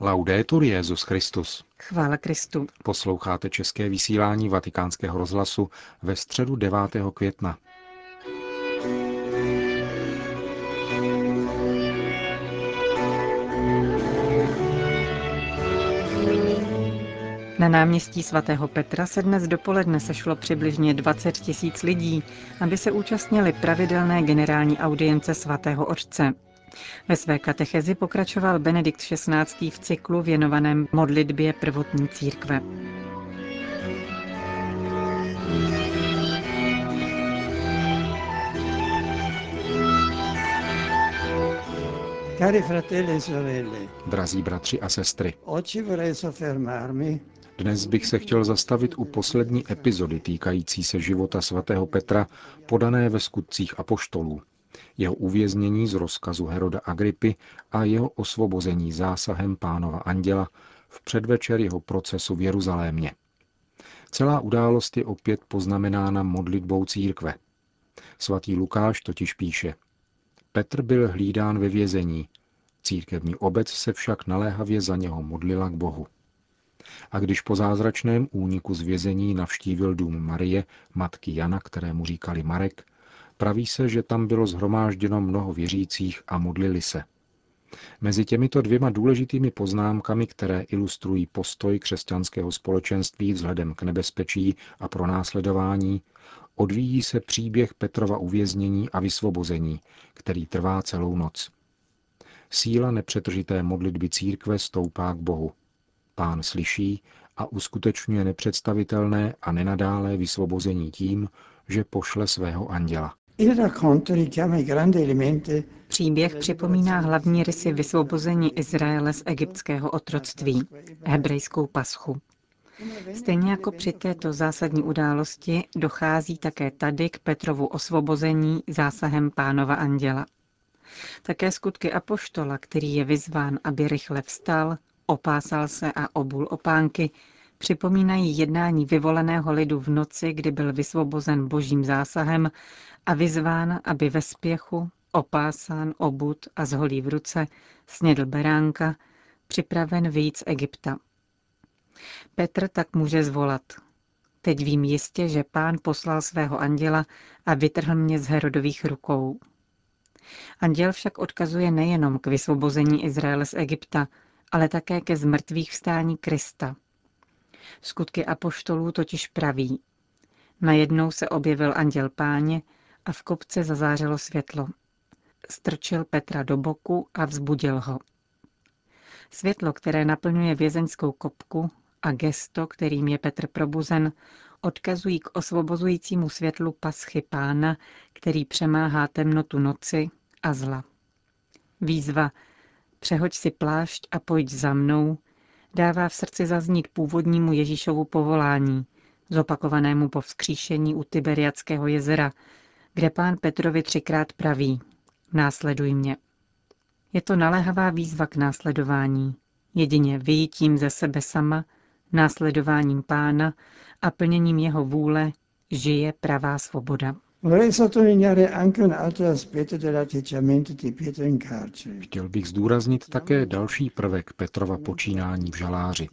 Laudetur Jezus Christus. Chvála Kristu. Posloucháte české vysílání Vatikánského rozhlasu ve středu 9. května. Na náměstí svatého Petra se dnes dopoledne sešlo přibližně 20 tisíc lidí, aby se účastnili pravidelné generální audience svatého otce. Ve své katechezi pokračoval Benedikt XVI. v cyklu věnovaném modlitbě prvotní církve. Cari fratelli e sorelle, Drazí bratři a sestry, oggi vorrei soffermarmi dnes bych se chtěl zastavit u poslední epizody týkající se života svatého Petra, podané ve skutcích apoštolů, jeho uvěznění z rozkazu Heroda Agripy a jeho osvobození zásahem pánova anděla v předvečer jeho procesu v Jeruzalémě. Celá událost je opět poznamenána modlitbou církve. Svatý Lukáš totiž píše, Petr byl hlídán ve vězení, církevní obec se však naléhavě za něho modlila k Bohu. A když po zázračném úniku z vězení navštívil dům Marie, matky Jana, kterému říkali Marek, praví se, že tam bylo zhromážděno mnoho věřících a modlili se. Mezi těmito dvěma důležitými poznámkami, které ilustrují postoj křesťanského společenství vzhledem k nebezpečí a pronásledování, odvíjí se příběh Petrova uvěznění a vysvobození, který trvá celou noc. Síla nepřetržité modlitby církve stoupá k Bohu. Pán slyší a uskutečňuje nepředstavitelné a nenadálé vysvobození tím, že pošle svého anděla. Příběh připomíná hlavní rysy vysvobození Izraele z egyptského otroctví, hebrejskou paschu. Stejně jako při této zásadní události dochází také tady k Petrovu osvobození zásahem pánova anděla. Také skutky apoštola, který je vyzván, aby rychle vstal, opásal se a obul opánky, připomínají jednání vyvoleného lidu v noci, kdy byl vysvobozen božím zásahem a vyzván, aby ve spěchu, opásán, obut a zholí v ruce, snědl beránka, připraven vyjít z Egypta. Petr tak může zvolat. Teď vím jistě, že pán poslal svého anděla a vytrhl mě z Herodových rukou. Anděl však odkazuje nejenom k vysvobození Izraele z Egypta, ale také ke zmrtvých vstání Krista. Skutky apoštolů totiž praví. Najednou se objevil anděl páně a v kopce zazářilo světlo. Strčil Petra do boku a vzbudil ho. Světlo, které naplňuje vězeňskou kopku a gesto, kterým je Petr probuzen, odkazují k osvobozujícímu světlu paschy pána, který přemáhá temnotu noci a zla. Výzva Přehoď si plášť a pojď za mnou, dává v srdci zaznít původnímu Ježíšovu povolání, zopakovanému po vzkříšení u Tiberiackého jezera, kde pán Petrovi třikrát praví Následuj mě. Je to naléhavá výzva k následování. Jedině vyjítím ze sebe sama, následováním pána a plněním jeho vůle žije pravá svoboda. Chtěl bych zdůraznit také další prvek Petrova počínání v žaláři.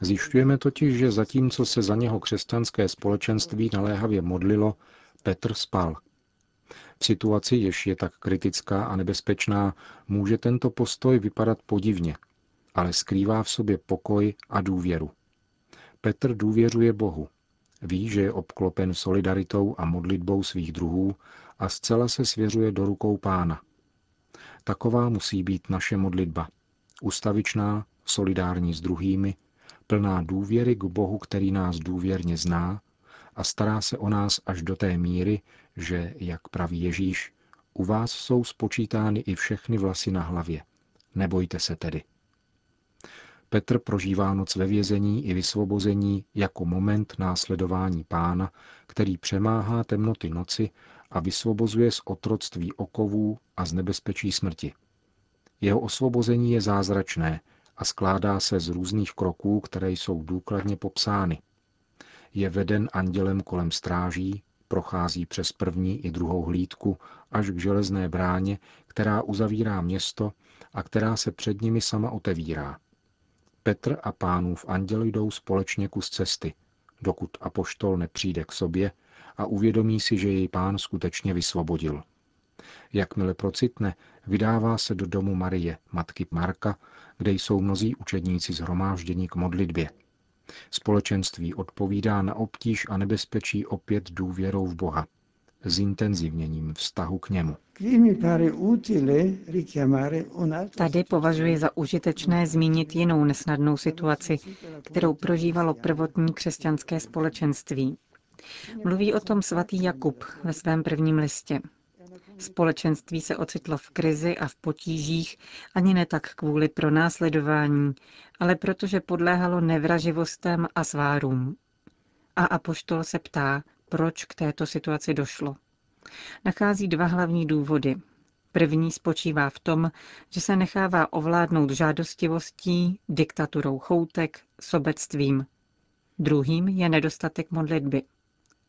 Zjišťujeme totiž, že zatímco se za něho křesťanské společenství naléhavě modlilo, Petr spal. V situaci, jež je tak kritická a nebezpečná, může tento postoj vypadat podivně, ale skrývá v sobě pokoj a důvěru. Petr důvěřuje Bohu. Ví, že je obklopen solidaritou a modlitbou svých druhů a zcela se svěřuje do rukou pána. Taková musí být naše modlitba. Ustavičná, solidární s druhými, plná důvěry k Bohu, který nás důvěrně zná a stará se o nás až do té míry, že, jak praví Ježíš, u vás jsou spočítány i všechny vlasy na hlavě. Nebojte se tedy. Petr prožívá noc ve vězení i vysvobození jako moment následování pána, který přemáhá temnoty noci a vysvobozuje z otroctví okovů a z nebezpečí smrti. Jeho osvobození je zázračné a skládá se z různých kroků, které jsou důkladně popsány. Je veden andělem kolem stráží, prochází přes první i druhou hlídku až k železné bráně, která uzavírá město a která se před nimi sama otevírá. Petr a pánův anděl jdou společně kus cesty, dokud apoštol nepřijde k sobě a uvědomí si, že jej pán skutečně vysvobodil. Jakmile procitne, vydává se do domu Marie, matky Marka, kde jsou mnozí učedníci zhromáždění k modlitbě. Společenství odpovídá na obtíž a nebezpečí opět důvěrou v Boha, zintenzivněním vztahu k němu. Tady považuji za užitečné zmínit jinou nesnadnou situaci, kterou prožívalo prvotní křesťanské společenství. Mluví o tom svatý Jakub ve svém prvním listě. Společenství se ocitlo v krizi a v potížích ani ne tak kvůli pronásledování, ale protože podléhalo nevraživostem a svárům. A apoštol se ptá, proč k této situaci došlo. Nachází dva hlavní důvody. První spočívá v tom, že se nechává ovládnout žádostivostí, diktaturou choutek, sobectvím. Druhým je nedostatek modlitby.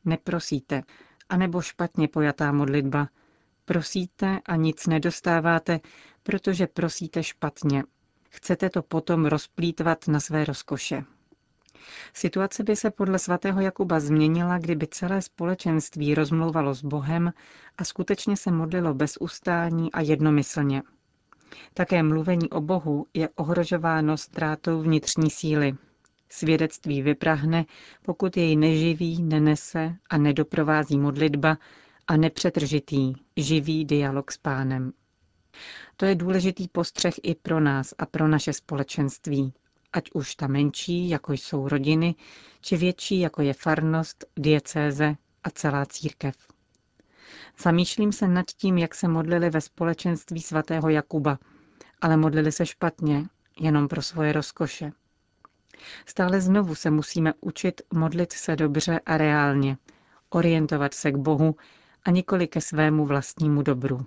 Neprosíte, anebo špatně pojatá modlitba, Prosíte a nic nedostáváte, protože prosíte špatně. Chcete to potom rozplítvat na své rozkoše. Situace by se podle svatého Jakuba změnila, kdyby celé společenství rozmlouvalo s Bohem a skutečně se modlilo bez ustání a jednomyslně. Také mluvení o Bohu je ohrožováno ztrátou vnitřní síly. Svědectví vyprahne, pokud jej neživí, nenese a nedoprovází modlitba, a nepřetržitý, živý dialog s pánem. To je důležitý postřeh i pro nás a pro naše společenství, ať už ta menší, jako jsou rodiny, či větší, jako je farnost, diecéze a celá církev. Zamýšlím se nad tím, jak se modlili ve společenství svatého Jakuba, ale modlili se špatně, jenom pro svoje rozkoše. Stále znovu se musíme učit modlit se dobře a reálně, orientovat se k Bohu a nikoli ke svému vlastnímu dobru.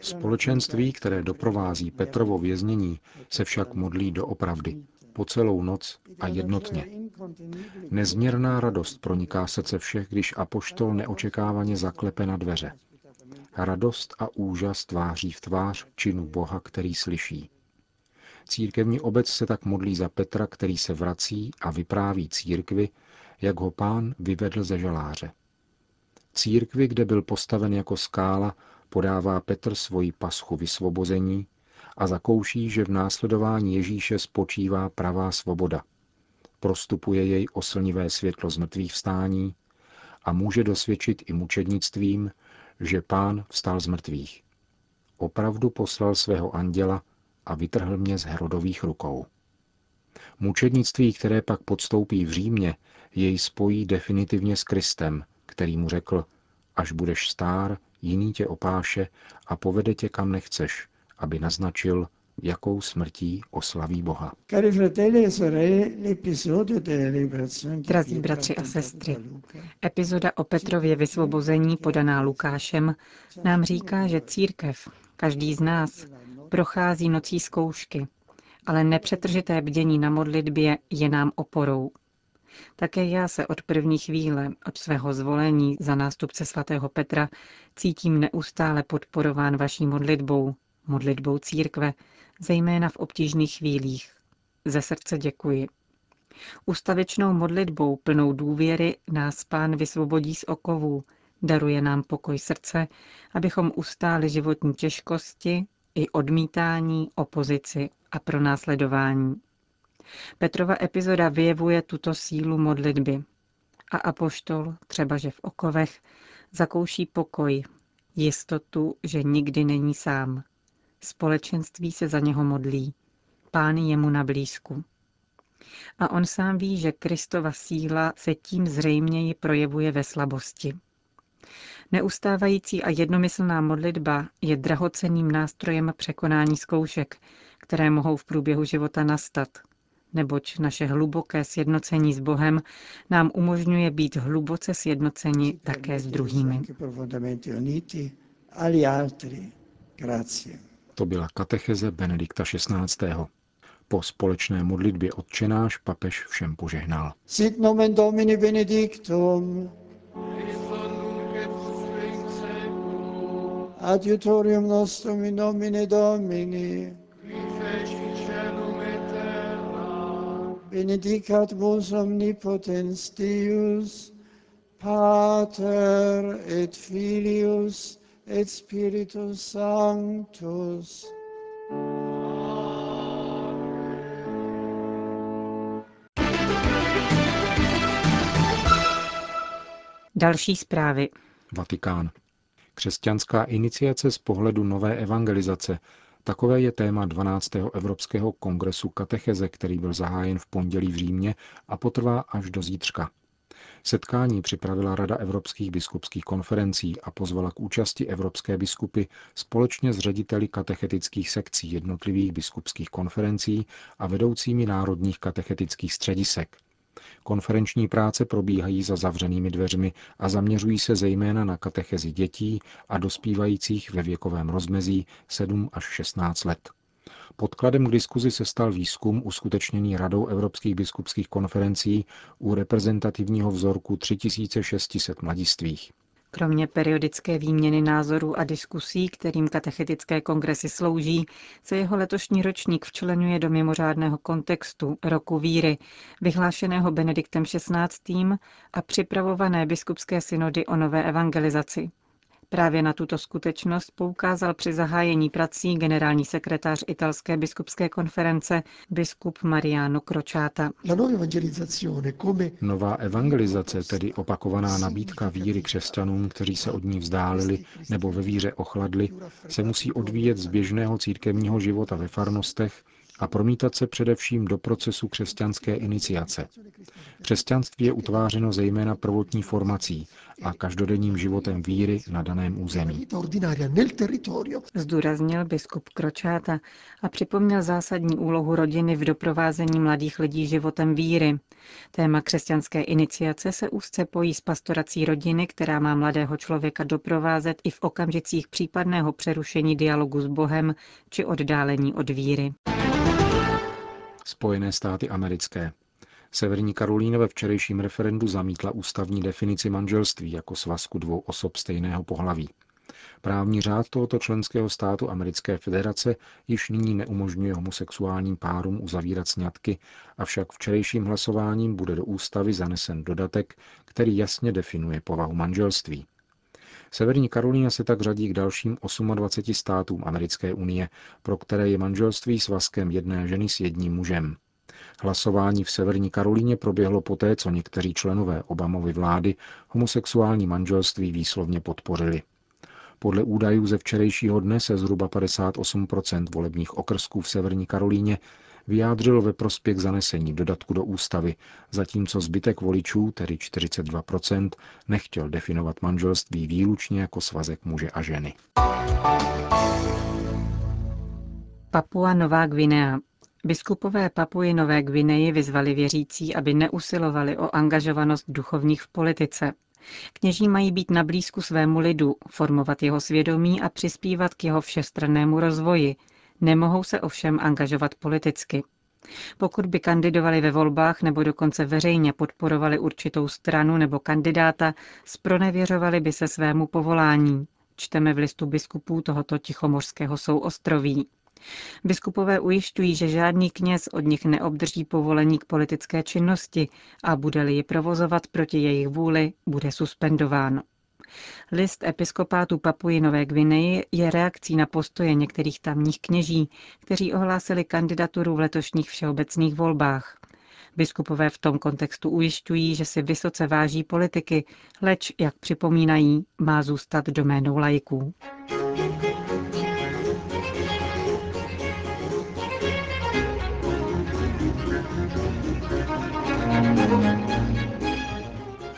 Společenství, které doprovází Petrovo věznění, se však modlí doopravdy, po celou noc a jednotně. Nezměrná radost proniká srdce všech, když apoštol neočekávaně zaklepe na dveře. Radost a úžas tváří v tvář činu Boha, který slyší. Církevní obec se tak modlí za Petra, který se vrací a vypráví církvi, jak ho pán vyvedl ze žaláře. Církvi, kde byl postaven jako skála, podává Petr svoji paschu vysvobození a zakouší, že v následování Ježíše spočívá pravá svoboda. Prostupuje jej oslnivé světlo z mrtvých vstání a může dosvědčit i mučednictvím, že pán vstal z mrtvých. Opravdu poslal svého anděla a vytrhl mě z Herodových rukou. Mučednictví, které pak podstoupí v Římě, jej spojí definitivně s Kristem, který mu řekl, až budeš stár, jiný tě opáše a povede tě kam nechceš, aby naznačil, jakou smrtí oslaví Boha. Drazí bratři a sestry, epizoda o Petrově vysvobození podaná Lukášem nám říká, že církev, každý z nás, prochází nocí zkoušky, ale nepřetržité bdění na modlitbě je nám oporou. Také já se od první chvíle, od svého zvolení za nástupce svatého Petra, cítím neustále podporován vaší modlitbou, modlitbou církve, zejména v obtížných chvílích. Ze srdce děkuji. Ústavečnou modlitbou plnou důvěry nás pán vysvobodí z okovů, daruje nám pokoj srdce, abychom ustáli životní těžkosti i odmítání, opozici a pronásledování. Petrova epizoda vyjevuje tuto sílu modlitby. A apoštol, třeba že v okovech, zakouší pokoj, jistotu, že nikdy není sám. Společenství se za něho modlí. Pán je mu na blízku. A on sám ví, že Kristova síla se tím zřejměji projevuje ve slabosti. Neustávající a jednomyslná modlitba je drahocenným nástrojem překonání zkoušek, které mohou v průběhu života nastat – neboť naše hluboké sjednocení s Bohem nám umožňuje být hluboce sjednoceni také s druhými. To byla katecheze Benedikta XVI. Po společné modlitbě odčenáš papež všem požehnal. Sit nomen Domini benedictum. Adiutorium nostrum in nomine Domini. Benedicat vos omnipotens Deus, Pater et Filius et Spiritus Sanctus. Další zprávy. Vatikán. Křesťanská iniciace z pohledu nové evangelizace. Takové je téma 12. Evropského kongresu katecheze, který byl zahájen v pondělí v Římě a potrvá až do zítřka. Setkání připravila Rada evropských biskupských konferencí a pozvala k účasti evropské biskupy společně s řediteli katechetických sekcí jednotlivých biskupských konferencí a vedoucími národních katechetických středisek. Konferenční práce probíhají za zavřenými dveřmi a zaměřují se zejména na katechezi dětí a dospívajících ve věkovém rozmezí 7 až 16 let. Podkladem k diskuzi se stal výzkum uskutečněný Radou Evropských biskupských konferencí u reprezentativního vzorku 3600 mladistvých. Kromě periodické výměny názorů a diskusí, kterým katechetické kongresy slouží, se jeho letošní ročník včlenuje do mimořádného kontextu roku víry, vyhlášeného Benediktem XVI. a připravované biskupské synody o nové evangelizaci. Právě na tuto skutečnost poukázal při zahájení prací generální sekretář italské biskupské konference biskup Mariano Crociata. Nová evangelizace, tedy opakovaná nabídka víry křesťanům, kteří se od ní vzdálili nebo ve víře ochladli, se musí odvíjet z běžného církevního života ve farnostech a promítat se především do procesu křesťanské iniciace. Křesťanství je utvářeno zejména prvotní formací a každodenním životem víry na daném území. Zdůraznil biskup Kročáta a připomněl zásadní úlohu rodiny v doprovázení mladých lidí životem víry. Téma křesťanské iniciace se úzce pojí s pastorací rodiny, která má mladého člověka doprovázet i v okamžicích případného přerušení dialogu s Bohem či oddálení od víry. Spojené státy americké. Severní Karolína ve včerejším referendu zamítla ústavní definici manželství jako svazku dvou osob stejného pohlaví. Právní řád tohoto členského státu Americké federace již nyní neumožňuje homosexuálním párům uzavírat sňatky, avšak včerejším hlasováním bude do ústavy zanesen dodatek, který jasně definuje povahu manželství. Severní Karolína se tak řadí k dalším 28 státům Americké unie, pro které je manželství svazkem jedné ženy s jedním mužem. Hlasování v Severní Karolíně proběhlo poté, co někteří členové Obamovy vlády homosexuální manželství výslovně podpořili. Podle údajů ze včerejšího dne se zhruba 58 volebních okrsků v Severní Karolíně vyjádřilo ve prospěch zanesení dodatku do ústavy, zatímco zbytek voličů, tedy 42%, nechtěl definovat manželství výlučně jako svazek muže a ženy. Papua Nová Gvinea. Biskupové Papuji Nové Gvineji vyzvali věřící, aby neusilovali o angažovanost duchovních v politice. Kněží mají být na blízku svému lidu, formovat jeho svědomí a přispívat k jeho všestrannému rozvoji, Nemohou se ovšem angažovat politicky. Pokud by kandidovali ve volbách nebo dokonce veřejně podporovali určitou stranu nebo kandidáta, spronevěřovali by se svému povolání. Čteme v listu biskupů tohoto tichomořského souostroví. Biskupové ujišťují, že žádný kněz od nich neobdrží povolení k politické činnosti a bude-li ji provozovat proti jejich vůli, bude suspendován. List episkopátu Papuji Nové Gvineji je reakcí na postoje některých tamních kněží, kteří ohlásili kandidaturu v letošních všeobecných volbách. Biskupové v tom kontextu ujišťují, že si vysoce váží politiky, leč, jak připomínají, má zůstat doménou lajků.